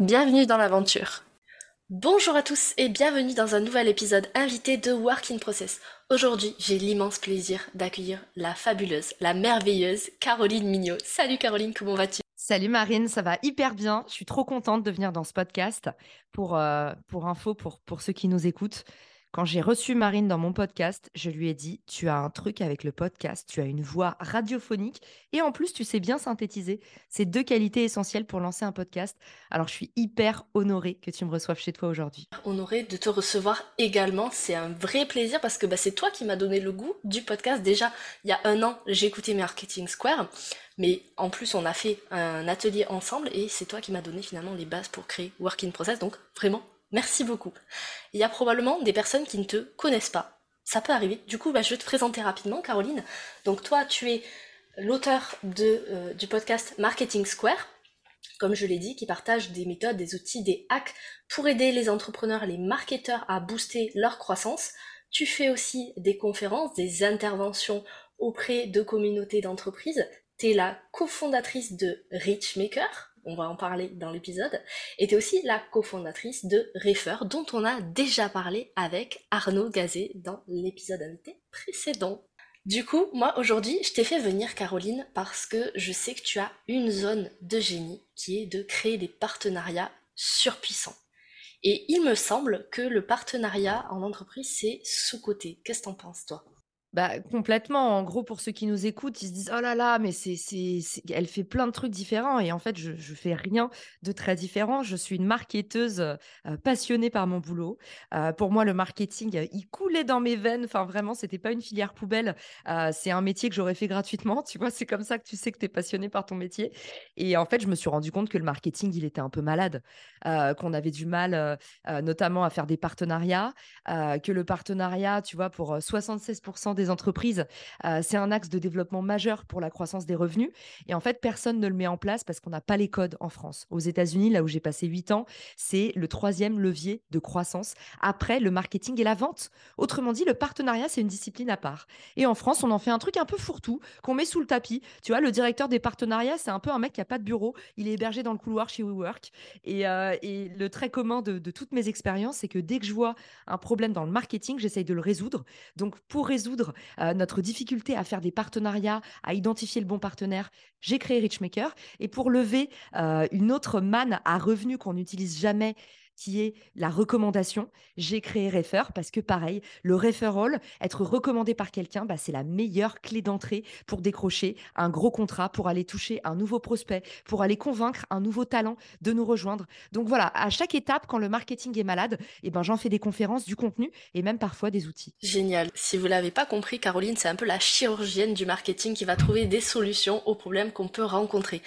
Bienvenue dans l'aventure. Bonjour à tous et bienvenue dans un nouvel épisode invité de Work in Process. Aujourd'hui, j'ai l'immense plaisir d'accueillir la fabuleuse, la merveilleuse Caroline Mignot. Salut Caroline, comment vas-tu? Salut Marine, ça va hyper bien. Je suis trop contente de venir dans ce podcast. Pour, euh, info, pour ceux qui nous écoutent, quand j'ai reçu Marine dans mon podcast, je lui ai dit Tu as un truc avec le podcast, tu as une voix radiophonique et en plus, tu sais bien synthétiser. C'est deux qualités essentielles pour lancer un podcast. Alors, je suis hyper honorée que tu me reçoives chez toi aujourd'hui. Honorée de te recevoir également. C'est un vrai plaisir parce que bah, c'est toi qui m'as donné le goût du podcast. Déjà, il y a un an, j'ai écouté Marketing Square. Mais en plus, on a fait un atelier ensemble et c'est toi qui m'as donné finalement les bases pour créer Work in Process. Donc, vraiment, Merci beaucoup. Il y a probablement des personnes qui ne te connaissent pas. Ça peut arriver. Du coup, bah, je vais te présenter rapidement, Caroline. Donc toi, tu es l'auteur euh, du podcast Marketing Square, comme je l'ai dit, qui partage des méthodes, des outils, des hacks pour aider les entrepreneurs, les marketeurs à booster leur croissance. Tu fais aussi des conférences, des interventions auprès de communautés d'entreprises. Tu es la cofondatrice de Richmaker, on va en parler dans l'épisode, était aussi la cofondatrice de Refer, dont on a déjà parlé avec Arnaud Gazet dans l'épisode invité précédent. Du coup, moi aujourd'hui, je t'ai fait venir Caroline parce que je sais que tu as une zone de génie qui est de créer des partenariats surpuissants. Et il me semble que le partenariat en entreprise, c'est sous-côté. Qu'est-ce que t'en penses, toi? Bah, complètement. En gros, pour ceux qui nous écoutent, ils se disent: «Oh là là, mais c'est c'est elle fait plein de trucs différents» et en fait, je je fais rien de très différent. Je suis une marketeuse, heu passionnée par mon boulot. Heu, pour moi, le marketing, il coulait dans mes veines. Enfin, vraiment, c'était pas une filière poubelle. C'est un métier que j'aurais fait gratuitement, tu vois? C'est comme ça que tu sais que tu es passionnée par ton métier et en fait, je me suis rendu compte que le marketing, il était un peu malade, qu'on avait du mal, notamment à faire des partenariats, que le partenariat, tu vois, pour, 76 des entreprises, euh, c'est un axe de développement majeur pour la croissance des revenus. Et en fait, personne ne le met en place parce qu'on n'a pas les codes en France. Aux États-Unis, là où j'ai passé huit ans, c'est le troisième levier de croissance après le marketing et la vente. Autrement dit, le partenariat, c'est une discipline à part. Et en France, on en fait un truc un peu fourre-tout qu'on met sous le tapis. Tu vois, le directeur des partenariats, c'est un peu un mec qui n'a pas de bureau. Il est hébergé dans le couloir chez WeWork. Et, euh, le trait commun de toutes mes expériences, c'est que dès que je vois un problème dans le marketing, j'essaye de le résoudre. Donc, pour résoudre euh, notre difficulté à faire des partenariats, à identifier le bon partenaire, j'ai créé Richmaker. Et pour lever euh, une autre manne à revenus qu'on n'utilise jamais, qui est la recommandation. J'ai créé Refer parce que pareil, le referral, être recommandé par quelqu'un, bah, c'est la meilleure clé d'entrée pour décrocher un gros contrat, pour aller toucher un nouveau prospect, pour aller convaincre un nouveau talent de nous rejoindre. Donc voilà, à chaque étape, quand le marketing est malade, eh ben, j'en fais des conférences, du contenu et même parfois des outils. Génial. Si vous l'avez pas compris, Caroline, c'est un peu la chirurgienne du marketing qui va trouver des solutions aux problèmes qu'on peut rencontrer.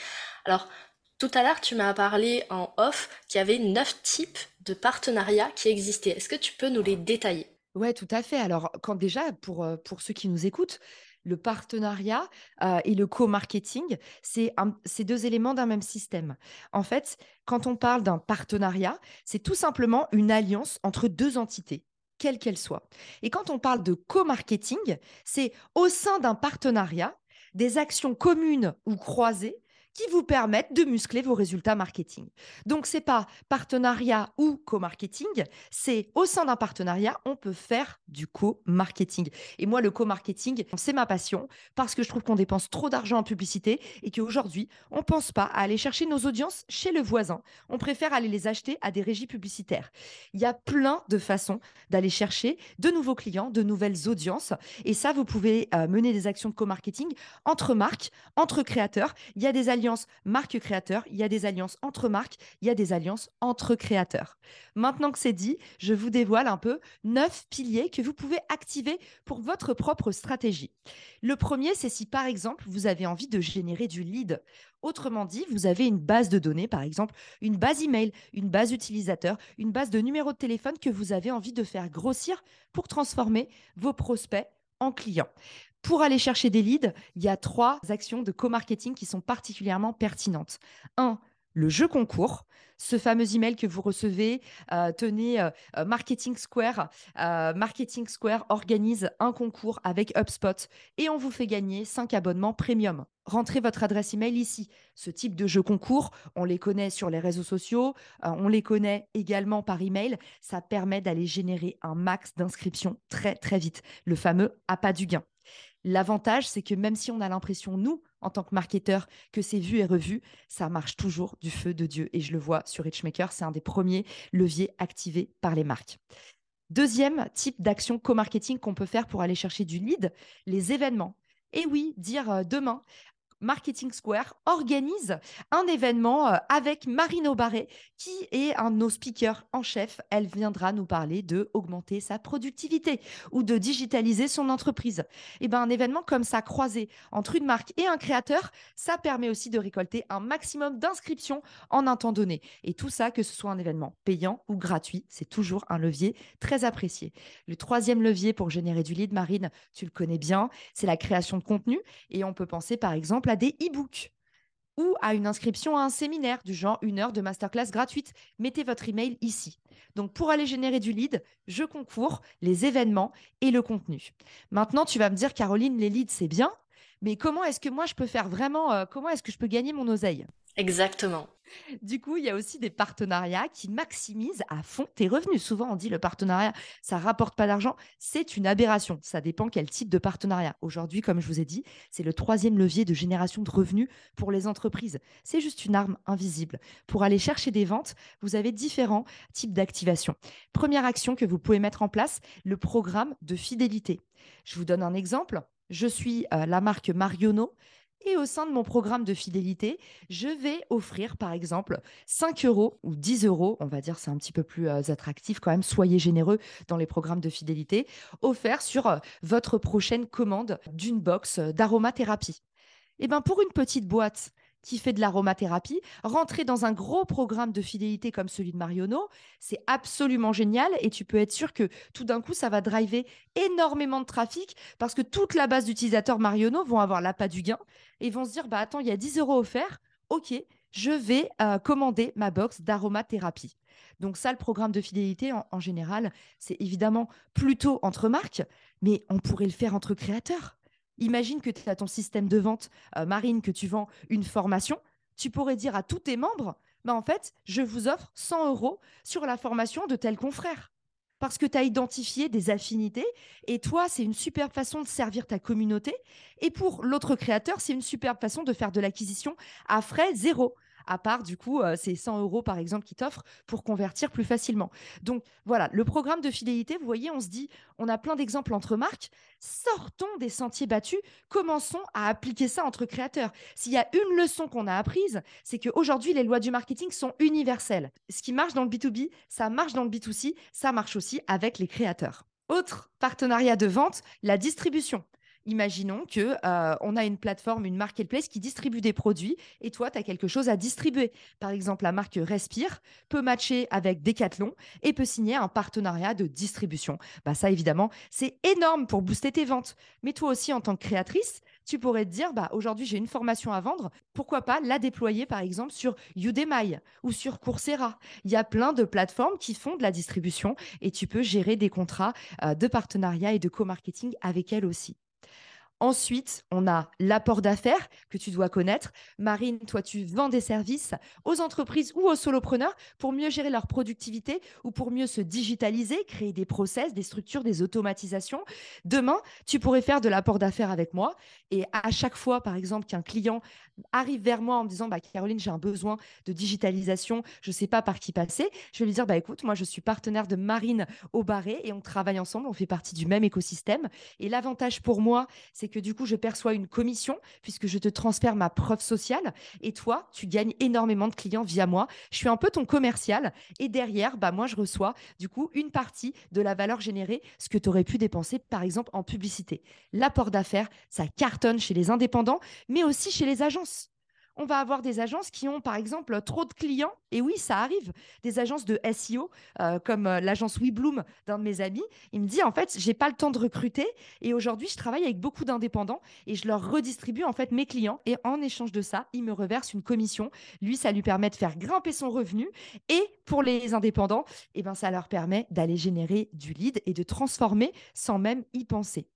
Alors, tout à l'heure, tu m'as parlé en off qu'il y avait neuf types de partenariats qui existaient. Est-ce que tu peux nous les détailler? Ouais, tout à fait. Alors, quand déjà, pour, euh, pour ceux qui nous écoutent, le partenariat euh, et le co-marketing, c'est deux éléments d'un même système. En fait, quand on parle d'un partenariat, c'est tout simplement une alliance entre deux entités quelles qu'elles soient. Et quand on parle de co-marketing, c'est au sein d'un partenariat, des actions communes ou croisées qui vous permettent de muscler vos résultats marketing. Donc, c'est pas partenariat ou co-marketing, c'est au sein d'un partenariat, on peut faire du co-marketing. Et moi, le co-marketing, c'est ma passion parce que je trouve qu'on dépense trop d'argent en publicité et qu'aujourd'hui, on pense pas à aller chercher nos audiences chez le voisin. On préfère aller les acheter à des régies publicitaires. Il y a plein de façons d'aller chercher de nouveaux clients, de nouvelles audiences. Et ça, vous pouvez euh, mener des actions de co-marketing entre marques, entre créateurs. Il y a des alliances alliances marques créateurs, il y a des alliances entre marques, il y a des alliances entre créateurs. Maintenant que c'est dit, je vous dévoile un peu neuf piliers que vous pouvez activer pour votre propre stratégie. Le premier, c'est si par exemple, vous avez envie de générer du lead. Autrement dit, vous avez une base de données, par exemple, une base email, une base utilisateur, une base de numéros de téléphone que vous avez envie de faire grossir pour transformer vos prospects en clients. Pour aller chercher des leads, il y a trois actions de co-marketing qui sont particulièrement pertinentes. Un, le jeu concours, ce fameux email que vous recevez, euh, tenez, euh, euh, Marketing Square. Marketing Square organise un concours avec HubSpot et on vous fait gagner 5 abonnements premium. Rentrez votre adresse email ici. Ce type de jeu concours, on les connaît sur les réseaux sociaux, on les connaît également par email. Ça permet d'aller générer un max d'inscriptions très très vite. Le fameux appât du gain. L'avantage, c'est que même si on a l'impression, nous, en tant que marketeur, que c'est vu et revu, ça marche toujours du feu de Dieu. Et je le vois sur Richmaker, c'est un des premiers leviers activés par les marques. Deuxième type d'action co-marketing qu'on peut faire pour aller chercher du lead, les événements. Et oui, dire euh, demain, Marketing Square organise un événement euh, avec Marine Aubaré, qui est un de nos speakers en chef. Elle viendra nous parler de augmenter sa productivité ou de digitaliser son entreprise. Et eh ben, un événement comme ça, croisé entre une marque et un créateur, ça permet aussi de récolter un maximum d'inscriptions en un temps donné. Et tout ça, que ce soit un événement payant ou gratuit, c'est toujours un levier très apprécié. Le troisième levier pour générer du lead, Marine, tu le connais bien, c'est la création de contenu. Et on peut penser par exemple à des e-books ou à une inscription à un séminaire du genre une heure de masterclass gratuite. Mettez votre email ici. Donc pour aller générer du lead, je concours, les événements et le contenu. Maintenant, tu vas me dire, Caroline, les leads, c'est bien, mais comment est-ce que moi je peux faire vraiment, euh, comment est-ce que je peux gagner mon oseille? Exactement. Du coup, il y a aussi des partenariats qui maximisent à fond tes revenus. Souvent, on dit le partenariat, ça rapporte pas d'argent. C'est une aberration. Ça dépend quel type de partenariat. Aujourd'hui, comme je vous ai dit, c'est le troisième levier de génération de revenus pour les entreprises. C'est juste une arme invisible. Pour aller chercher des ventes, vous avez différents types d'activation. Première action que vous pouvez mettre en place, le programme de fidélité. Je vous donne un exemple. Je suis euh, la marque Mariono. Et au sein de mon programme de fidélité, je vais offrir par exemple 5 euros ou 10 euros, on va dire c'est un petit peu plus euh, attractif quand même, soyez généreux dans les programmes de fidélité, offerts sur euh, votre prochaine commande d'une box euh, d'aromathérapie. Et eh bien pour une petite boîte, qui fait de l'aromathérapie, rentrer dans un gros programme de fidélité comme celui de Mariono, c'est absolument génial et tu peux être sûr que tout d'un coup, ça va driver énormément de trafic parce que toute la base d'utilisateurs Mariono vont avoir l'appât du gain et vont se dire, bah attends, il y a 10 euros offerts, ok, je vais euh, commander ma box d'aromathérapie. Donc ça, le programme de fidélité, en général, c'est évidemment plutôt entre marques, mais on pourrait le faire entre créateurs. Imagine que tu as ton système de vente, euh, Marine, que tu vends une formation. Tu pourrais dire à tous tes membres, bah, en fait, je vous offre 100 euros sur la formation de tel confrère. Parce que tu as identifié des affinités et toi, c'est une superbe façon de servir ta communauté. Et pour l'autre créateur, c'est une superbe façon de faire de l'acquisition à frais zéro à part du coup euh, ces 100 euros par exemple qui t'offrent pour convertir plus facilement. Donc voilà, le programme de fidélité, vous voyez, on se dit, on a plein d'exemples entre marques, sortons des sentiers battus, commençons à appliquer ça entre créateurs. S'il y a une leçon qu'on a apprise, c'est qu'aujourd'hui, les lois du marketing sont universelles. Ce qui marche dans le B2B, ça marche dans le B2C, ça marche aussi avec les créateurs. Autre partenariat de vente, la distribution imaginons que euh, on a une plateforme, une marketplace qui distribue des produits et toi, tu as quelque chose à distribuer. Par exemple, la marque Respire peut matcher avec Decathlon et peut signer un partenariat de distribution. Bah ça, évidemment, c'est énorme pour booster tes ventes. Mais toi aussi, en tant que créatrice, tu pourrais te dire, bah, aujourd'hui, j'ai une formation à vendre. Pourquoi pas la déployer, par exemple, sur Udemy ou sur Coursera? Il y a plein de plateformes qui font de la distribution et tu peux gérer des contrats euh, de partenariat et de co-marketing avec elles aussi. Ensuite, on a l'apport d'affaires que tu dois connaître. Marine, toi, tu vends des services aux entreprises ou aux solopreneurs pour mieux gérer leur productivité ou pour mieux se digitaliser, créer des process, des structures, des automatisations. Demain, tu pourrais faire de l'apport d'affaires avec moi. Et à chaque fois, par exemple, qu'un client arrive vers moi en me disant bah, Caroline, j'ai un besoin de digitalisation, je ne sais pas par qui passer, je vais lui dire bah, écoute, moi, je suis partenaire de Marine au Barré et on travaille ensemble, on fait partie du même écosystème. Et l'avantage pour moi, c'est c'est que du coup, je perçois une commission puisque je te transfère ma preuve sociale et toi, tu gagnes énormément de clients via moi. Je suis un peu ton commercial et derrière, bah, moi, je reçois du coup une partie de la valeur générée, ce que tu aurais pu dépenser par exemple en publicité. L'apport d'affaires, ça cartonne chez les indépendants, mais aussi chez les agences on va avoir des agences qui ont, par exemple, trop de clients. Et oui, ça arrive. Des agences de SEO, euh, comme euh, l'agence WeBloom d'un de mes amis. Il me dit, en fait, j'ai pas le temps de recruter. Et aujourd'hui, je travaille avec beaucoup d'indépendants et je leur redistribue, en fait, mes clients. Et en échange de ça, ils me reversent une commission. Lui, ça lui permet de faire grimper son revenu. Et pour les indépendants, eh ben, ça leur permet d'aller générer du lead et de transformer sans même y penser.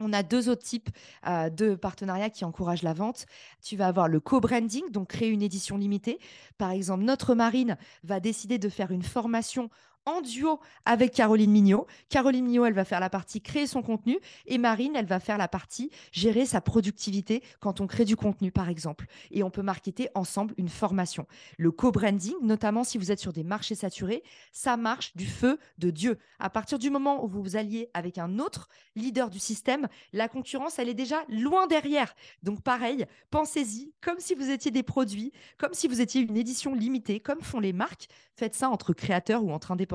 On a deux autres types euh, de partenariats qui encouragent la vente. Tu vas avoir le co-branding, donc créer une édition limitée. Par exemple, notre marine va décider de faire une formation en duo avec Caroline Mignot. Caroline Mignot, elle va faire la partie créer son contenu et Marine, elle va faire la partie gérer sa productivité quand on crée du contenu, par exemple. Et on peut marketer ensemble une formation. Le co-branding, notamment si vous êtes sur des marchés saturés, ça marche du feu de Dieu. À partir du moment où vous vous alliez avec un autre leader du système, la concurrence, elle est déjà loin derrière. Donc pareil, pensez-y comme si vous étiez des produits, comme si vous étiez une édition limitée, comme font les marques. Faites ça entre créateurs ou entre indépendants,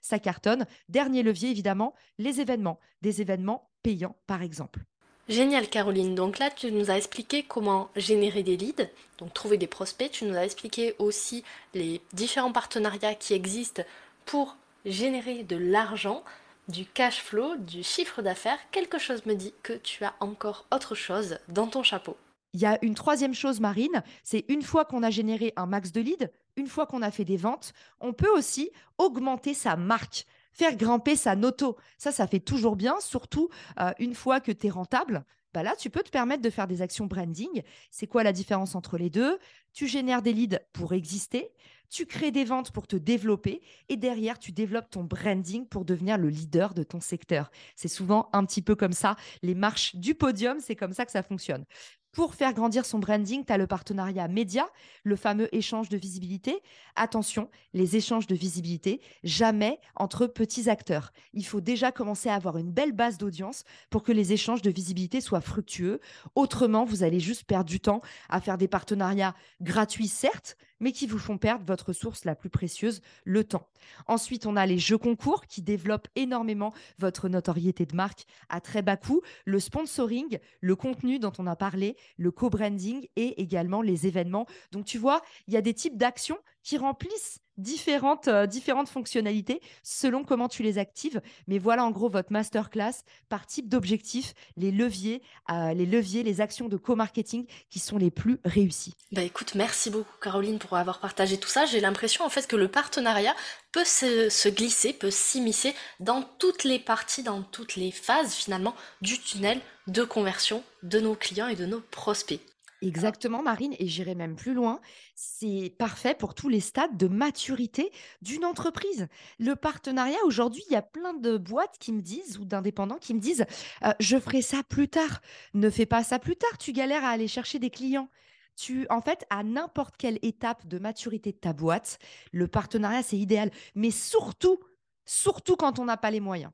ça cartonne. Dernier levier, évidemment, les événements. Des événements payants, par exemple. Génial Caroline. Donc là, tu nous as expliqué comment générer des leads, donc trouver des prospects. Tu nous as expliqué aussi les différents partenariats qui existent pour générer de l'argent, du cash flow, du chiffre d'affaires. Quelque chose me dit que tu as encore autre chose dans ton chapeau. Il y a une troisième chose, Marine, c'est une fois qu'on a généré un max de leads, une fois qu'on a fait des ventes, on peut aussi augmenter sa marque, faire grimper sa noto. Ça, ça fait toujours bien, surtout euh, une fois que tu es rentable. Bah là, tu peux te permettre de faire des actions branding. C'est quoi la différence entre les deux? Tu génères des leads pour exister, tu crées des ventes pour te développer et derrière, tu développes ton branding pour devenir le leader de ton secteur. C'est souvent un petit peu comme ça. Les marches du podium, c'est comme ça que ça fonctionne. Pour faire grandir son branding, tu as le partenariat média, le fameux échange de visibilité. Attention, les échanges de visibilité, jamais entre petits acteurs. Il faut déjà commencer à avoir une belle base d'audience pour que les échanges de visibilité soient fructueux. Autrement, vous allez juste perdre du temps à faire des partenariats gratuits, certes, mais qui vous font perdre votre source la plus précieuse, le temps. Ensuite, on a les jeux concours qui développent énormément votre notoriété de marque à très bas coût, le sponsoring, le contenu dont on a parlé, le co-branding et également les événements. Donc, tu vois, il y a des types d'actions qui remplissent différentes, euh, différentes fonctionnalités selon comment tu les actives. Mais voilà en gros votre masterclass par type d'objectif, les leviers, euh, les leviers, les actions de co-marketing qui sont les plus réussies. Bah écoute, merci beaucoup Caroline pour avoir partagé tout ça. J'ai l'impression en fait que le partenariat peut se glisser, peut s'immiscer dans toutes les parties, dans toutes les phases finalement du tunnel de conversion de nos clients et de nos prospects. Exactement, Marine, et j'irai même plus loin. C'est parfait pour tous les stades de maturité d'une entreprise. Le partenariat, aujourd'hui, il y a plein de boîtes qui me disent, ou d'indépendants qui me disent, «Euh, je ferai ça plus tard. Ne fais pas ça plus tard, tu galères à aller chercher des clients. Tu, en fait, à n'importe quelle étape de maturité de ta boîte, le partenariat, c'est idéal. Mais surtout, surtout quand on n'a pas les moyens.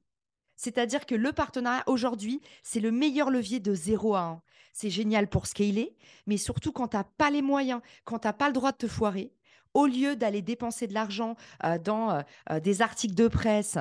C'est-à-dire que le partenariat aujourd'hui, c'est le meilleur levier de 0 à 1 c'est génial pour scaler, mais surtout quand tu n'as pas les moyens, quand tu n'as pas le droit de te foirer, au lieu d'aller dépenser de l'argent euh, dans euh, euh, des articles de presse,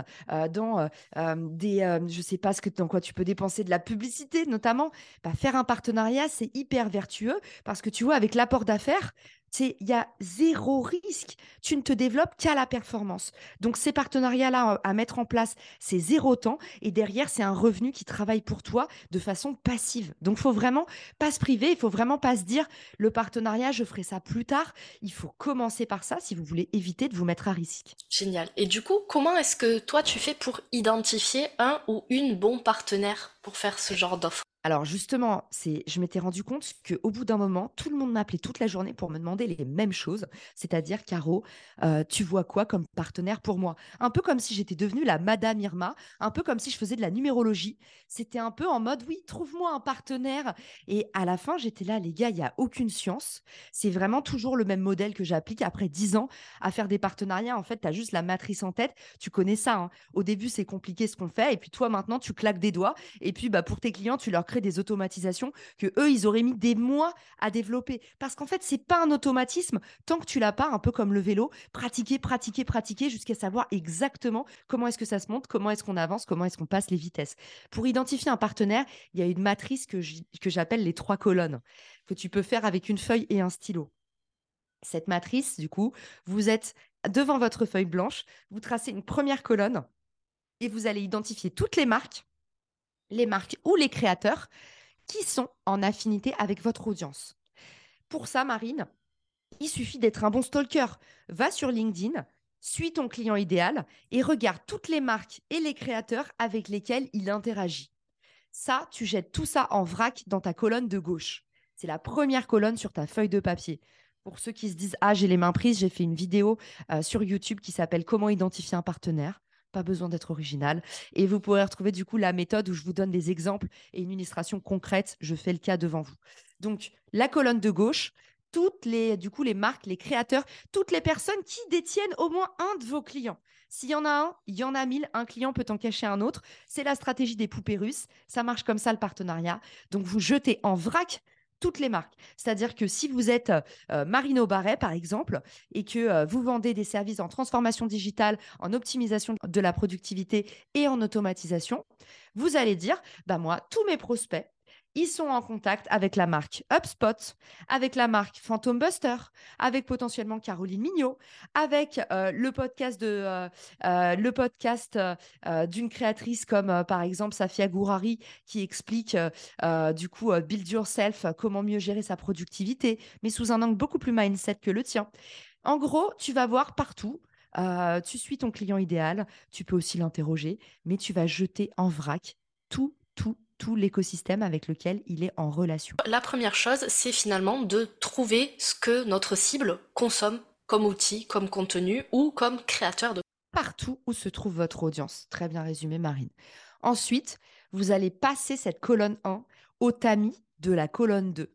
dans des, je sais pas ce que dans quoi tu peux dépenser de la publicité notamment, bah, faire un partenariat c'est hyper vertueux parce que tu vois avec l'apport d'affaires, il y a zéro risque. Tu ne te développes qu'à la performance. Donc, ces partenariats-là à mettre en place, c'est zéro temps. Et derrière, c'est un revenu qui travaille pour toi de façon passive. Donc, il faut vraiment pas se priver. Il faut vraiment pas se dire le partenariat, je ferai ça plus tard. Il faut commencer par ça si vous voulez éviter de vous mettre à risque. Génial. Et du coup, comment est-ce que toi, tu fais pour identifier un ou une bon partenaire pour faire ce genre d'offre? Alors justement, c'est, je m'étais rendu compte qu'au bout d'un moment, tout le monde m'appelait toute la journée pour me demander les mêmes choses, c'est-à-dire Caro, euh, tu vois quoi comme partenaire pour moi? Un peu comme si j'étais devenue la Madame Irma, un peu comme si je faisais de la numérologie. C'était un peu en mode, oui, trouve-moi un partenaire. Et à la fin, j'étais là, les gars, il n'y a aucune science. C'est vraiment toujours le même modèle que j'applique après dix ans à faire des partenariats. En fait, tu as juste la matrice en tête. Tu connais ça. Hein. Au début, c'est compliqué ce qu'on fait. Et puis toi, maintenant, tu claques des doigts. Et puis, bah, pour tes clients, tu leur crées des automatisations que eux, ils auraient mis des mois à développer. Parce qu'en fait, c'est pas un automatisme tant que tu l'as pas, un peu comme le vélo, pratiquer, pratiquer, pratiquer jusqu'à savoir exactement comment est-ce que ça se monte, comment est-ce qu'on avance, comment est-ce qu'on passe les vitesses. Pour identifier un partenaire, il y a une matrice que j'appelle les trois colonnes que tu peux faire avec une feuille et un stylo. Cette matrice, du coup, vous êtes devant votre feuille blanche, vous tracez une première colonne et vous allez identifier toutes les marques, les marques ou les créateurs qui sont en affinité avec votre audience. Pour ça, Marine, il suffit d'être un bon stalker. Va sur LinkedIn, suis ton client idéal et regarde toutes les marques et les créateurs avec lesquels il interagit. Ça, tu jettes tout ça en vrac dans ta colonne de gauche. C'est la première colonne sur ta feuille de papier. Pour ceux qui se disent Ah, j'ai les mains prises, j'ai fait une vidéo euh, sur YouTube qui s'appelle Comment identifier un partenaire. Pas besoin d'être original. Et vous pourrez retrouver du coup la méthode où je vous donne des exemples et une illustration concrète. Je fais le cas devant vous. Donc, la colonne de gauche, toutes les, du coup, les marques, les créateurs, toutes les personnes qui détiennent au moins un de vos clients. S'il y en a un, il y en a mille. Un client peut en cacher un autre. C'est la stratégie des poupées russes. Ça marche comme ça, le partenariat. Donc, vous jetez en vrac toutes les marques. C'est-à-dire que si vous êtes euh, Marino Barret, par exemple, et que euh, vous vendez des services en transformation digitale, en optimisation de la productivité et en automatisation, vous allez dire, bah moi, tous mes prospects, ils sont en contact avec la marque HubSpot, avec la marque Phantom Buster, avec potentiellement Caroline Mignot, avec euh, le podcast de euh, euh, le podcast d'une créatrice comme par exemple Safia Gourari qui explique du coup Build Yourself, comment mieux gérer sa productivité, mais sous un angle beaucoup plus mindset que le tien. En gros, tu vas voir partout tu suis ton client idéal, tu peux aussi l'interroger, mais tu vas jeter en vrac tout, tout, tout l'écosystème avec lequel il est en relation. La première chose, c'est finalement de trouver ce que notre cible consomme comme outil, comme contenu ou comme créateur de partout où se trouve votre audience. Très bien résumé, Marine. Ensuite, vous allez passer cette colonne 1 au tamis de la colonne 2.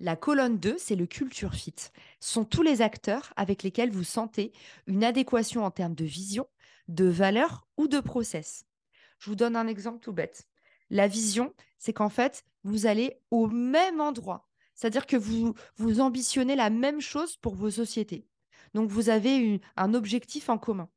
La colonne 2, c'est le culture fit. Ce sont tous les acteurs avec lesquels vous sentez une adéquation en termes de vision, de valeur ou de process. Je vous donne un exemple tout bête. La vision, c'est qu'en fait, vous allez au même endroit. C'est-à-dire que vous, ambitionnez la même chose pour vos sociétés. Donc, vous avez un objectif en commun.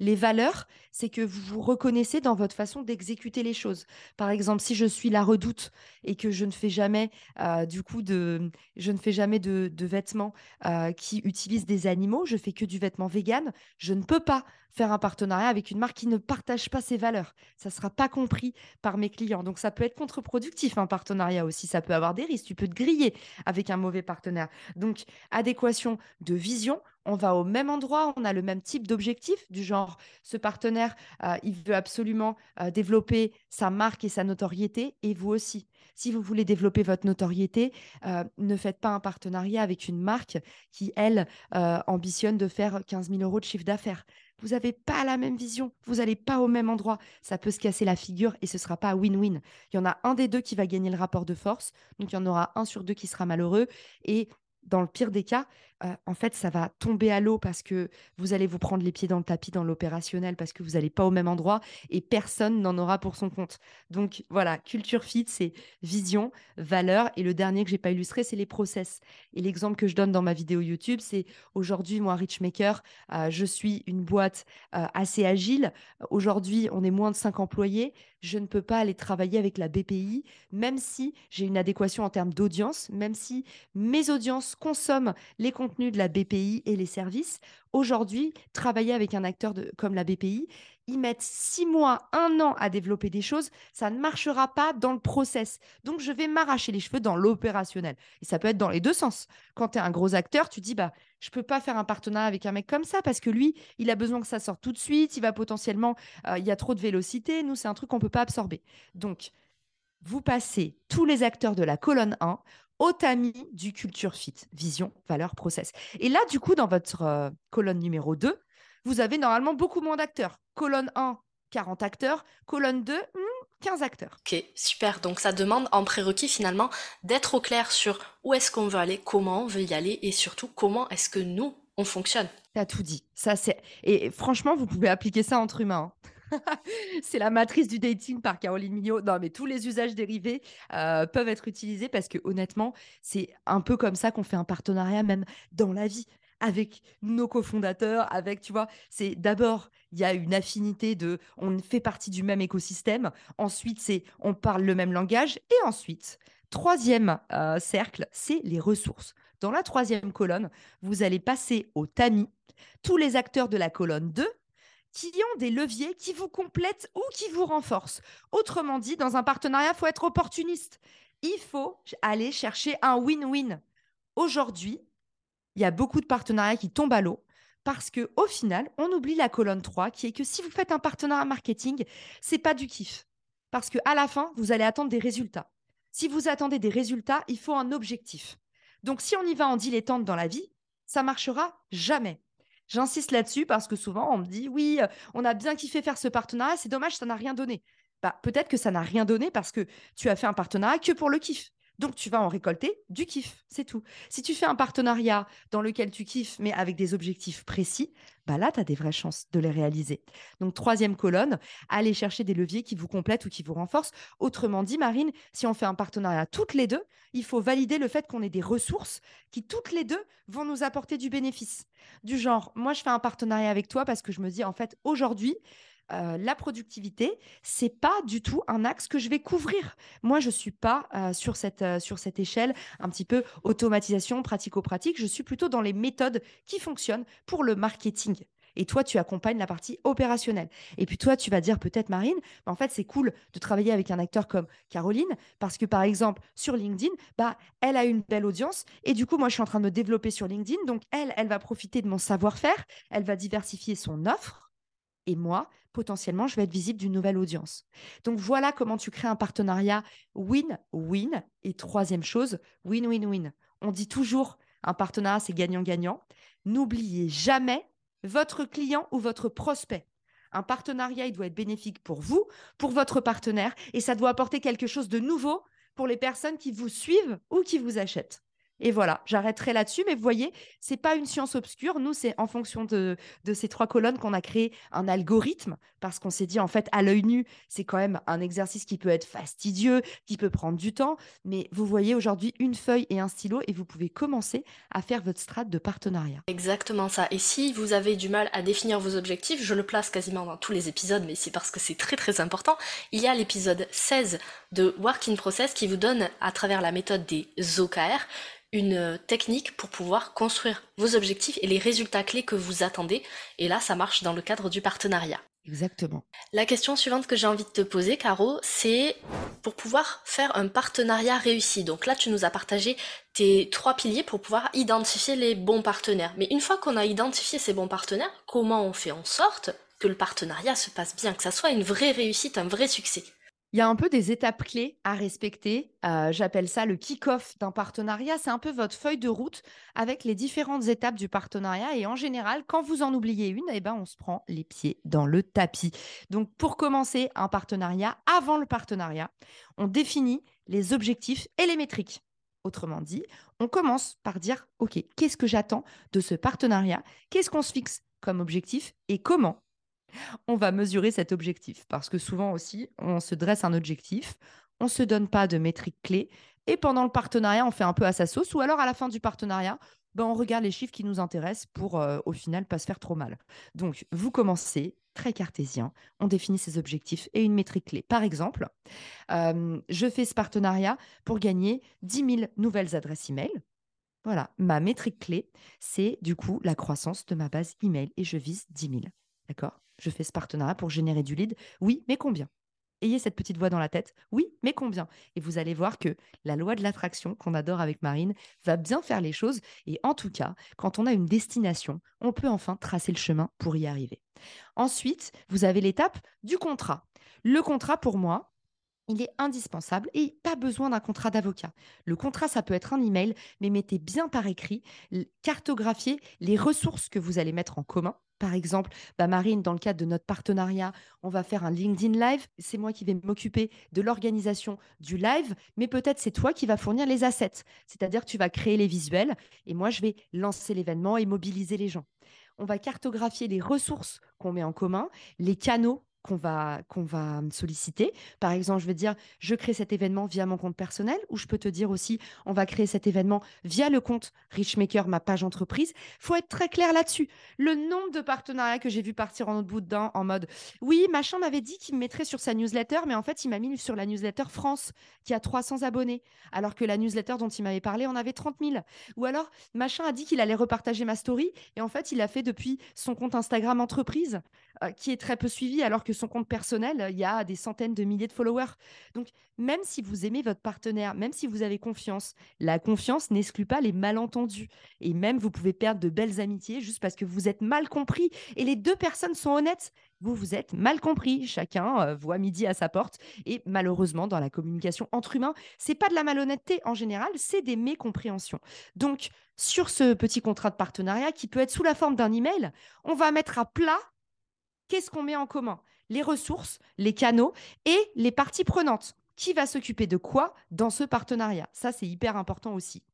Les valeurs, c'est que vous vous reconnaissez dans votre façon d'exécuter les choses. Par exemple, si je suis la redoute et que je ne fais jamais euh, du coup de, je ne fais jamais de, vêtements euh, qui utilisent des animaux, je fais que du vêtement vegan, je ne peux pas faire un partenariat avec une marque qui ne partage pas ses valeurs. Ça ne sera pas compris par mes clients. Donc ça peut être contre-productif un partenariat aussi. Ça peut avoir des risques. Tu peux te griller avec un mauvais partenaire. Donc adéquation de vision on va au même endroit, on a le même type d'objectif, du genre, ce partenaire, euh, il veut absolument euh, développer sa marque et sa notoriété, et vous aussi. Si vous voulez développer votre notoriété, euh, ne faites pas un partenariat avec une marque qui, elle, ambitionne de faire 15 000 euros de chiffre d'affaires. Vous n'avez pas la même vision, vous n'allez pas au même endroit. Ça peut se casser la figure et ce ne sera pas win-win. Il y en a un des deux qui va gagner le rapport de force, donc il y en aura un sur deux qui sera malheureux. Et dans le pire des cas, en fait, ça va tomber à l'eau parce que vous allez vous prendre les pieds dans le tapis dans l'opérationnel parce que vous n'allez pas au même endroit et personne n'en aura pour son compte. Donc voilà, culture fit, c'est vision, valeur. Et le dernier que j'ai pas illustré, c'est les process. Et l'exemple que je donne dans ma vidéo YouTube, c'est aujourd'hui, moi, Richmaker, euh, je suis une boîte assez agile. Aujourd'hui, on est moins de 5 employés. Je ne peux pas aller travailler avec la BPI, même si j'ai une adéquation en termes d'audience, même si mes audiences consomment les contenus de la BPI et les services. Aujourd'hui, travailler avec un acteur comme la BPI, ils mettent six mois, un an à développer des choses, ça ne marchera pas dans le process. Donc, je vais m'arracher les cheveux dans l'opérationnel. Et ça peut être dans les deux sens. Quand tu es un gros acteur, tu dis, bah, je peux pas faire un partenariat avec un mec comme ça parce que lui, il a besoin que ça sorte tout de suite. Il va potentiellement, euh, il y a trop de vélocité. Nous, c'est un truc qu'on peut pas absorber. Donc, vous passez tous les acteurs de la colonne 1 au tamis du culture fit, vision, valeur, process. Et là, du coup, dans votre euh, colonne numéro 2, vous avez normalement beaucoup moins d'acteurs. Colonne 1, 40 acteurs. Colonne 2, 15 acteurs. Ok, super. Donc ça demande en prérequis finalement d'être au clair sur où est-ce qu'on veut aller, comment on veut y aller et surtout comment est-ce que nous, on fonctionne. as tout dit. Ça, c'est... Et franchement, vous pouvez appliquer ça entre humains. Hein. c'est la matrice du dating par Caroline Mignot. Non, mais tous les usages dérivés euh, peuvent être utilisés parce que honnêtement, c'est un peu comme ça qu'on fait un partenariat même dans la vie avec nos cofondateurs, avec, tu vois, c'est d'abord, il y a une affinité de, on fait partie du même écosystème. Ensuite, c'est, on parle le même langage. Et ensuite, troisième euh, cercle, c'est les ressources. Dans la troisième colonne, vous allez passer au tamis tous les acteurs de la colonne 2 qui ont des leviers qui vous complètent ou qui vous renforcent. Autrement dit, dans un partenariat, il faut être opportuniste. Il faut aller chercher un win-win. Aujourd'hui, il y a beaucoup de partenariats qui tombent à l'eau parce que au final, on oublie la colonne 3 qui est que si vous faites un partenariat marketing, c'est pas du kiff. Parce que à la fin, vous allez attendre des résultats. Si vous attendez des résultats, il faut un objectif. Donc si on y va en dilettante dans la vie, ça marchera jamais. J'insiste là-dessus parce que souvent on me dit oui, euh, on a bien kiffé faire ce partenariat, c'est dommage, ça n'a rien donné. Bah, peut-être que ça n'a rien donné parce que tu as fait un partenariat que pour le kiff. Donc, tu vas en récolter du kiff, c'est tout. Si tu fais un partenariat dans lequel tu kiffes, mais avec des objectifs précis, bah là, tu as des vraies chances de les réaliser. Donc, troisième colonne, allez chercher des leviers qui vous complètent ou qui vous renforcent. Autrement dit, Marine, si on fait un partenariat toutes les deux, il faut valider le fait qu'on ait des ressources qui, toutes les deux, vont nous apporter du bénéfice. Du genre, moi, je fais un partenariat avec toi parce que je me dis, en fait, aujourd'hui, euh, la productivité, c'est pas du tout un axe que je vais couvrir. Moi, je suis pas euh, sur, cette, euh, sur cette échelle un petit peu automatisation, pratico-pratique. Je suis plutôt dans les méthodes qui fonctionnent pour le marketing. Et toi, tu accompagnes la partie opérationnelle. Et puis toi, tu vas dire peut-être, Marine, bah, en fait, c'est cool de travailler avec un acteur comme Caroline, parce que par exemple, sur LinkedIn, bah, elle a une belle audience. Et du coup, moi, je suis en train de me développer sur LinkedIn. Donc, elle, elle va profiter de mon savoir-faire. Elle va diversifier son offre et moi, potentiellement, je vais être visible d'une nouvelle audience. Donc voilà comment tu crées un partenariat win-win. Et troisième chose, win-win-win. On dit toujours, un partenariat, c'est gagnant-gagnant. N'oubliez jamais votre client ou votre prospect. Un partenariat, il doit être bénéfique pour vous, pour votre partenaire, et ça doit apporter quelque chose de nouveau pour les personnes qui vous suivent ou qui vous achètent. Et voilà, j'arrêterai là-dessus. Mais vous voyez, c'est pas une science obscure. Nous, c'est en fonction de, ces trois colonnes qu'on a créé un algorithme parce qu'on s'est dit, en fait, à l'œil nu, c'est quand même un exercice qui peut être fastidieux, qui peut prendre du temps. Mais vous voyez aujourd'hui une feuille et un stylo et vous pouvez commencer à faire votre strate de partenariat. Exactement ça. Et si vous avez du mal à définir vos objectifs, je le place quasiment dans tous les épisodes, mais c'est parce que c'est très très important. Il y a l'épisode 16 de Work in Process qui vous donne, à travers la méthode des OKR, une euh, technique pour pouvoir construire vos objectifs et les résultats clés que vous attendez. Et là, ça marche dans le cadre du partenariat. Exactement. La question suivante que j'ai envie de te poser, Caro, c'est pour pouvoir faire un partenariat réussi. Donc là, tu nous as partagé tes trois piliers pour pouvoir identifier les bons partenaires. Mais une fois qu'on a identifié ces bons partenaires, comment on fait en sorte que le partenariat se passe bien, que ça soit une vraie réussite, un vrai succès? Il y a un peu des étapes clés à respecter. Euh, j'appelle ça le kick-off d'un partenariat. C'est un peu votre feuille de route avec les différentes étapes du partenariat. Et en général, quand vous en oubliez une, eh ben, on se prend les pieds dans le tapis. Donc, pour commencer un partenariat, avant le partenariat, on définit les objectifs et les métriques. Autrement dit, on commence par dire, OK, qu'est-ce que j'attends de ce partenariat? Qu'est-ce qu'on se fixe comme objectif et comment? On va mesurer cet objectif parce que souvent aussi, on se dresse un objectif, on ne se donne pas de métriques clés et pendant le partenariat, on fait un peu à sa sauce ou alors à la fin du partenariat, ben, on regarde les chiffres qui nous intéressent pour euh, au final pas se faire trop mal. Donc, vous commencez très cartésien, on définit ses objectifs et une métrique clé. Par exemple, euh, je fais ce partenariat pour gagner 10 000 nouvelles adresses email. Voilà, ma métrique clé, c'est du coup la croissance de ma base email et je vise 10 000. D'accord? Je fais ce partenariat pour générer du lead. Oui, mais combien? Ayez cette petite voix dans la tête. Oui, mais combien? Et vous allez voir que la loi de l'attraction qu'on adore avec Marine va bien faire les choses. Et en tout cas, quand on a une destination, on peut enfin tracer le chemin pour y arriver. Ensuite, vous avez l'étape du contrat. Le contrat, pour moi, il est indispensable et pas besoin d'un contrat d'avocat. Le contrat, ça peut être un email, mais mettez bien par écrit, cartographiez les ressources que vous allez mettre en commun par exemple, bah Marine, dans le cadre de notre partenariat, on va faire un LinkedIn Live. C'est moi qui vais m'occuper de l'organisation du live, mais peut-être c'est toi qui vas fournir les assets. C'est-à-dire que tu vas créer les visuels et moi, je vais lancer l'événement et mobiliser les gens. On va cartographier les ressources qu'on met en commun, les canaux qu'on va, qu'on va solliciter. Par exemple, je vais dire, je crée cet événement via mon compte personnel, ou je peux te dire aussi, on va créer cet événement via le compte Richmaker, ma page entreprise. Faut être très clair là-dessus. Le nombre de partenariats que j'ai vu partir en autre bout dents en mode, oui, machin m'avait dit qu'il me mettrait sur sa newsletter, mais en fait, il m'a mis sur la newsletter France, qui a 300 abonnés, alors que la newsletter dont il m'avait parlé en avait 30 000. Ou alors, machin a dit qu'il allait repartager ma story, et en fait, il a fait depuis son compte Instagram entreprise, euh, qui est très peu suivi, alors que son compte personnel, il y a des centaines de milliers de followers. Donc, même si vous aimez votre partenaire, même si vous avez confiance, la confiance n'exclut pas les malentendus. Et même, vous pouvez perdre de belles amitiés juste parce que vous êtes mal compris. Et les deux personnes sont honnêtes. Vous, vous êtes mal compris. Chacun euh, voit midi à sa porte. Et malheureusement, dans la communication entre humains, c'est pas de la malhonnêteté en général, c'est des mécompréhensions. Donc, sur ce petit contrat de partenariat qui peut être sous la forme d'un email, on va mettre à plat qu'est-ce qu'on met en commun? Les ressources, les canaux et les parties prenantes. Qui va s'occuper de quoi dans ce partenariat? Ça, c'est hyper important aussi.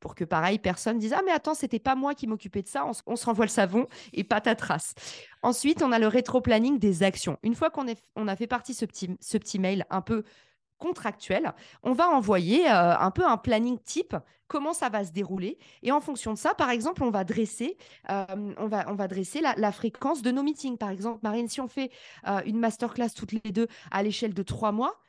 Pour que pareil, personne dise Ah, mais attends, c'était pas moi qui m'occupais de ça, on, se renvoie le savon et pas ta trace. Ensuite, on a le rétro-planning des actions. Une fois qu'on on a fait partie ce ce petit mail un peu contractuel, on va envoyer euh, un peu un planning type, comment ça va se dérouler. Et en fonction de ça, par exemple, on va dresser, euh, la, fréquence de nos meetings. Par exemple, Marine, si on fait euh, une masterclass toutes les deux à l'échelle de trois mois,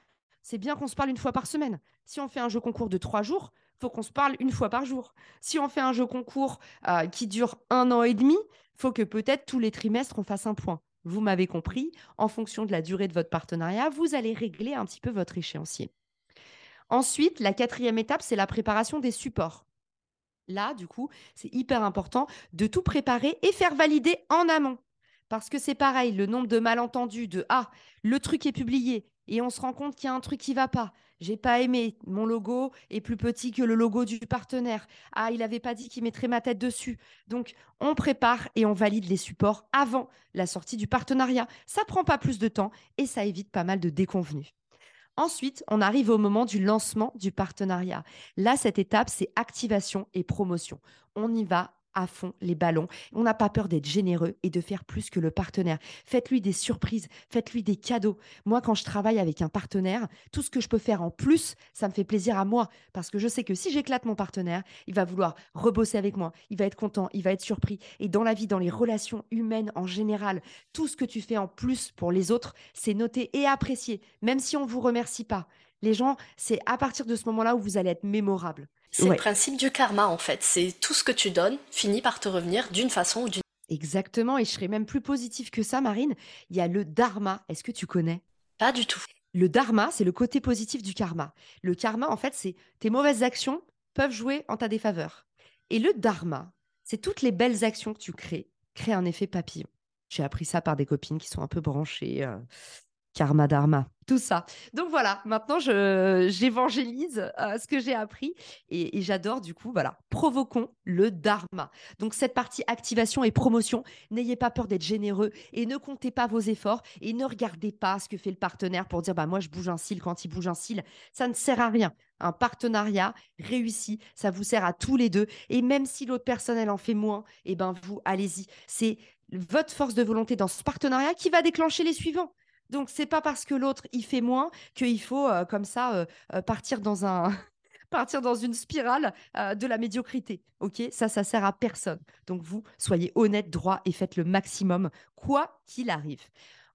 c'est bien qu'on se parle une fois par semaine. Si on fait un jeu concours de trois jours, faut qu'on se parle une fois par jour. Si on fait un jeu concours qui dure un an et demi, faut que peut-être tous les trimestres on fasse un point. Vous m'avez compris, en fonction de la durée de votre partenariat, vous allez régler un petit peu votre échéancier. Ensuite, la quatrième étape, c'est la préparation des supports. Là, du coup, c'est hyper important de tout préparer et faire valider en amont. Parce que c'est pareil, le nombre de malentendus de Ah, le truc est publié et on se rend compte qu'il y a un truc qui va pas. J'ai pas aimé, mon logo est plus petit que le logo du partenaire. Ah, il n'avait pas dit qu'il mettrait ma tête dessus. Donc, on prépare et on valide les supports avant la sortie du partenariat. Ça prend pas plus de temps et ça évite pas mal de déconvenus. Ensuite, on arrive au moment du lancement du partenariat. Là, cette étape, c'est activation et promotion. On y va à fond les ballons. On n'a pas peur d'être généreux et de faire plus que le partenaire. Faites-lui des surprises, faites-lui des cadeaux. Moi, quand je travaille avec un partenaire, tout ce que je peux faire en plus, ça me fait plaisir à moi parce que je sais que si j'éclate mon partenaire, il va vouloir rebosser avec moi, il va être content, il va être surpris. Et dans la vie, dans les relations humaines en général, tout ce que tu fais en plus pour les autres, c'est noté et apprécié, même si on ne vous remercie pas. Les gens, c'est à partir de ce moment-là où vous allez être mémorable. C'est le principe du karma en fait. C'est tout ce que tu donnes finit par te revenir d'une façon ou d'une Exactement, et je serais même plus positif que ça, Marine. Il y a le dharma. Est-ce que tu connais? Pas du tout. Le dharma, c'est le côté positif du karma. Le karma, en fait, c'est tes mauvaises actions peuvent jouer en ta défaveur. Et le dharma, c'est toutes les belles actions que tu crées, créent un effet papillon. J'ai appris ça par des copines qui sont un peu branchées. Euh, karma dharma, tout ça. Donc voilà, maintenant j'évangélise euh, ce que j'ai appris et, j'adore du coup, voilà, provoquons le dharma. Donc cette partie activation et promotion, n'ayez pas peur d'être généreux et ne comptez pas vos efforts et ne regardez pas ce que fait le partenaire pour dire bah moi je bouge un cil quand il bouge un cil, ça ne sert à rien. Un partenariat réussi, ça vous sert à tous les deux et même si l'autre personne en fait moins, et eh ben vous allez-y. C'est votre force de volonté dans ce partenariat qui va déclencher les suivants. Donc, c'est pas parce que l'autre il fait moins qu'il faut euh, comme ça euh, euh, partir dans une spirale de la médiocrité. Ok, ça, ça sert à personne. Donc vous soyez honnête, droit et faites le maximum, quoi qu'il arrive.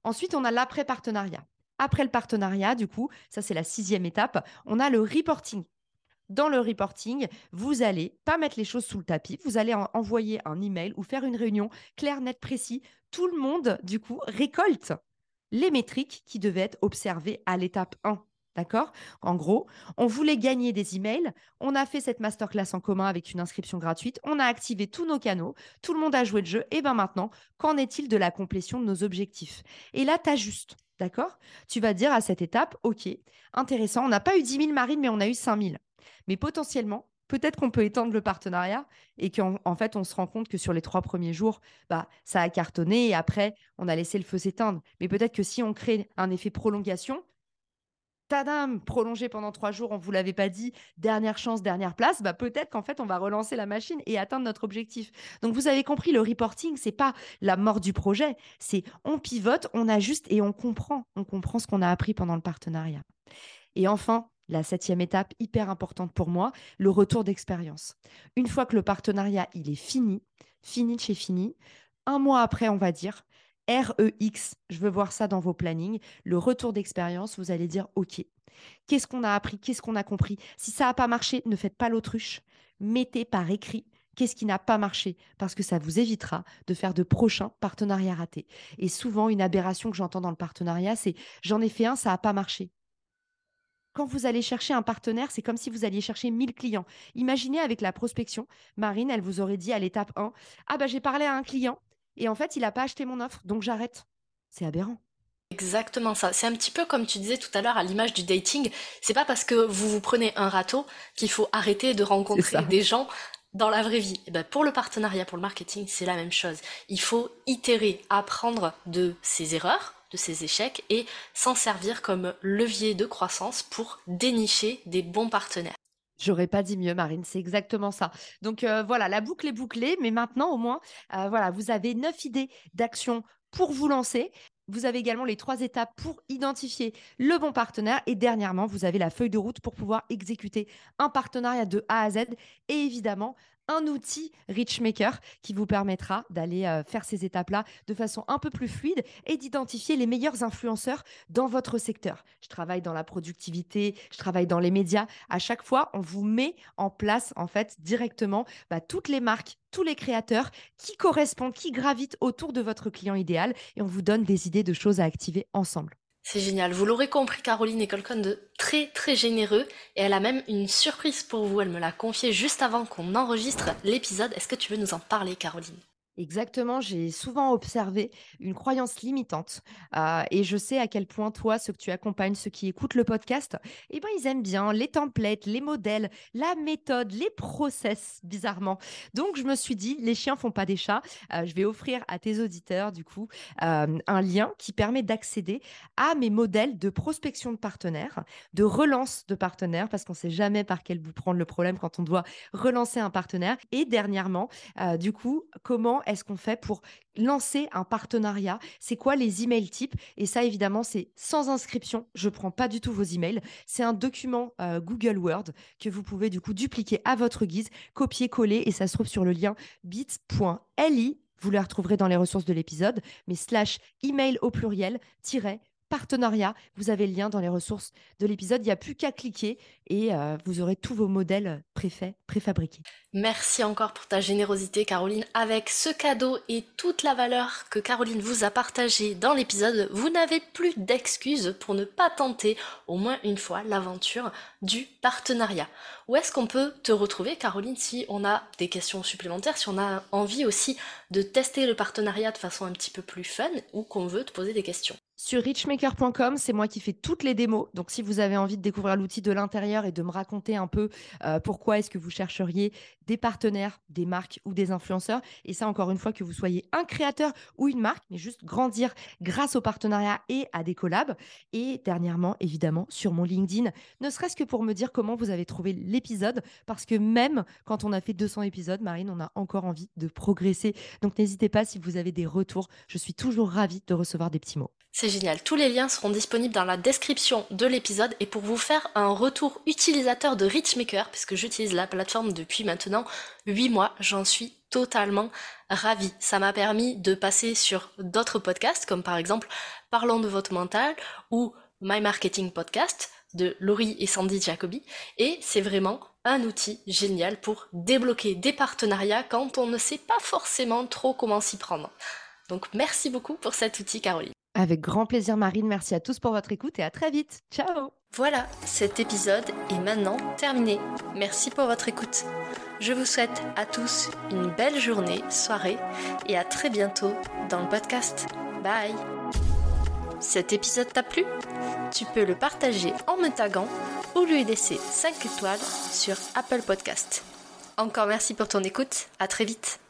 Ensuite, on a l'après partenariat. Après le partenariat, du coup, ça c'est la sixième étape. On a le reporting. Dans le reporting, vous allez pas mettre les choses sous le tapis, vous allez envoyer un email ou faire une réunion claire, nette, précis. Tout le monde, du coup, récolte les métriques qui devaient être observées à l'étape 1. D'accord? En gros, on voulait gagner des emails, on a fait cette masterclass en commun avec une inscription gratuite, on a activé tous nos canaux, tout le monde a joué le jeu, et bien maintenant, qu'en est-il de la complétion de nos objectifs? Et là, tu ajustes, d'accord? Tu vas dire à cette étape, OK, intéressant, on n'a pas eu 10 000 marines, mais on a eu 5 000. Mais potentiellement, peut-être qu'on peut étendre le partenariat et qu'en en fait, on se rend compte que sur les trois premiers jours, bah, ça a cartonné et après, on a laissé le feu s'éteindre. Mais peut-être que si on crée un effet prolongation, tadam, prolongé pendant trois jours, on vous l'avait pas dit, dernière chance, dernière place, bah peut-être qu'en fait on va relancer la machine et atteindre notre objectif. Donc vous avez compris, le reporting, c'est pas la mort du projet, c'est on pivote, on ajuste et on comprend, on comprend ce qu'on a appris pendant le partenariat. Et enfin, la septième étape, hyper importante pour moi, le retour d'expérience. Une fois que le partenariat il est fini, fini de chez fini, un mois après, on va dire, REX, je veux voir ça dans vos plannings, le retour d'expérience, vous allez dire OK. Qu'est-ce qu'on a appris Qu'est-ce qu'on a compris? Si ça n'a pas marché, ne faites pas l'autruche. Mettez par écrit qu'est-ce qui n'a pas marché parce que ça vous évitera de faire de prochains partenariats ratés. Et souvent, une aberration que j'entends dans le partenariat, c'est j'en ai fait un, ça n'a pas marché. Quand vous allez chercher un partenaire, c'est comme si vous alliez chercher 1000 clients. Imaginez avec la prospection, Marine, elle vous aurait dit à l'étape 1, ah bah j'ai parlé à un client, et en fait, il n'a pas acheté mon offre, donc j'arrête. C'est aberrant. Exactement ça. C'est un petit peu comme tu disais tout à l'heure à l'image du dating. C'est pas parce que vous vous prenez un râteau qu'il faut arrêter de rencontrer des gens dans la vraie vie. Et eh ben pour le partenariat, pour le marketing, c'est la même chose. Il faut itérer, apprendre de ses erreurs, de ses échecs et s'en servir comme levier de croissance pour dénicher des bons partenaires. J'aurais pas dit mieux, Marine, c'est exactement ça. Donc euh, voilà, la boucle est bouclée, mais maintenant au moins, euh, voilà, vous avez neuf idées d'action pour vous lancer. Vous avez également les trois étapes pour identifier le bon partenaire. Et dernièrement, vous avez la feuille de route pour pouvoir exécuter un partenariat de A à Z. Et évidemment, un outil Richmaker qui vous permettra d'aller euh, faire ces étapes-là de façon un peu plus fluide et d'identifier les meilleurs influenceurs dans votre secteur. Je travaille dans la productivité, je travaille dans les médias. À chaque fois, on vous met en place en fait directement bah, toutes les marques, tous les créateurs qui correspondent, qui gravitent autour de votre client idéal et on vous donne des idées de choses à activer ensemble. C'est génial. Vous l'aurez compris, Caroline est quelqu'un de très très généreux et elle a même une surprise pour vous. Elle me l'a confié juste avant qu'on enregistre l'épisode. Est-ce que tu veux nous en parler, Caroline? Exactement, j'ai souvent observé une croyance limitante euh, et je sais à quel point toi, ceux que tu accompagnes, ceux qui écoutent le podcast, eh ben, ils aiment bien les templates, les modèles, la méthode, les process, bizarrement. Donc, je me suis dit, les chiens font pas des chats. Euh, je vais offrir à tes auditeurs, du coup, euh, un lien qui permet d'accéder à mes modèles de prospection de partenaires, de relance de partenaires, parce qu'on ne sait jamais par quel bout prendre le problème quand on doit relancer un partenaire. Et dernièrement, du coup, comment est-ce qu'on fait pour lancer un partenariat? C'est quoi les emails types? Et ça, évidemment, c'est sans inscription. Je ne prends pas du tout vos emails. C'est un document euh, Google Word que vous pouvez du coup dupliquer à votre guise, copier-coller. Et ça se trouve sur le lien bit.ly vous le retrouverez dans les ressources de l'épisode, mais slash email au pluriel, tiret partenariat. Vous avez le lien dans les ressources de l'épisode. Il n'y a plus qu'à cliquer et euh, vous aurez tous vos modèles préfaits, préfabriqués. Merci encore pour ta générosité, Caroline. Avec ce cadeau et toute la valeur que Caroline vous a partagée dans l'épisode, vous n'avez plus d'excuses pour ne pas tenter au moins une fois l'aventure du partenariat. Où est-ce qu'on peut te retrouver, Caroline, si on a des questions supplémentaires, si on a envie aussi de tester le partenariat de façon un petit peu plus fun ou qu'on veut te poser des questions? Sur richmaker.com, c'est moi qui fais toutes les démos. Donc, si vous avez envie de découvrir l'outil de l'intérieur et de me raconter un peu euh, pourquoi est-ce que vous chercheriez des partenaires, des marques ou des influenceurs, et ça, encore une fois, que vous soyez un créateur ou une marque, mais juste grandir grâce au partenariat et à des collabs. Et dernièrement, évidemment, sur mon LinkedIn, ne serait-ce que pour me dire comment vous avez trouvé l'épisode, parce que même quand on a fait 200 épisodes, Marine, on a encore envie de progresser. Donc, n'hésitez pas si vous avez des retours. Je suis toujours ravie de recevoir des petits mots. C'est génial. Tous les liens seront disponibles dans la description de l'épisode et pour vous faire un retour utilisateur de Richmaker, puisque j'utilise la plateforme depuis maintenant 8 mois, j'en suis totalement ravie. Ça m'a permis de passer sur d'autres podcasts, comme par exemple Parlons de votre mental ou My Marketing Podcast de Laurie et Sandy Jacobi. Et c'est vraiment un outil génial pour débloquer des partenariats quand on ne sait pas forcément trop comment s'y prendre. Donc merci beaucoup pour cet outil, Caroline. Avec grand plaisir, Marine. Merci à tous pour votre écoute et à très vite. Ciao Voilà, cet épisode est maintenant terminé. Merci pour votre écoute. Je vous souhaite à tous une belle journée, soirée et à très bientôt dans le podcast. Bye Cet épisode t'a plu? Tu peux le partager en me taguant ou lui laisser 5 étoiles sur Apple Podcast. Encore merci pour ton écoute, à très vite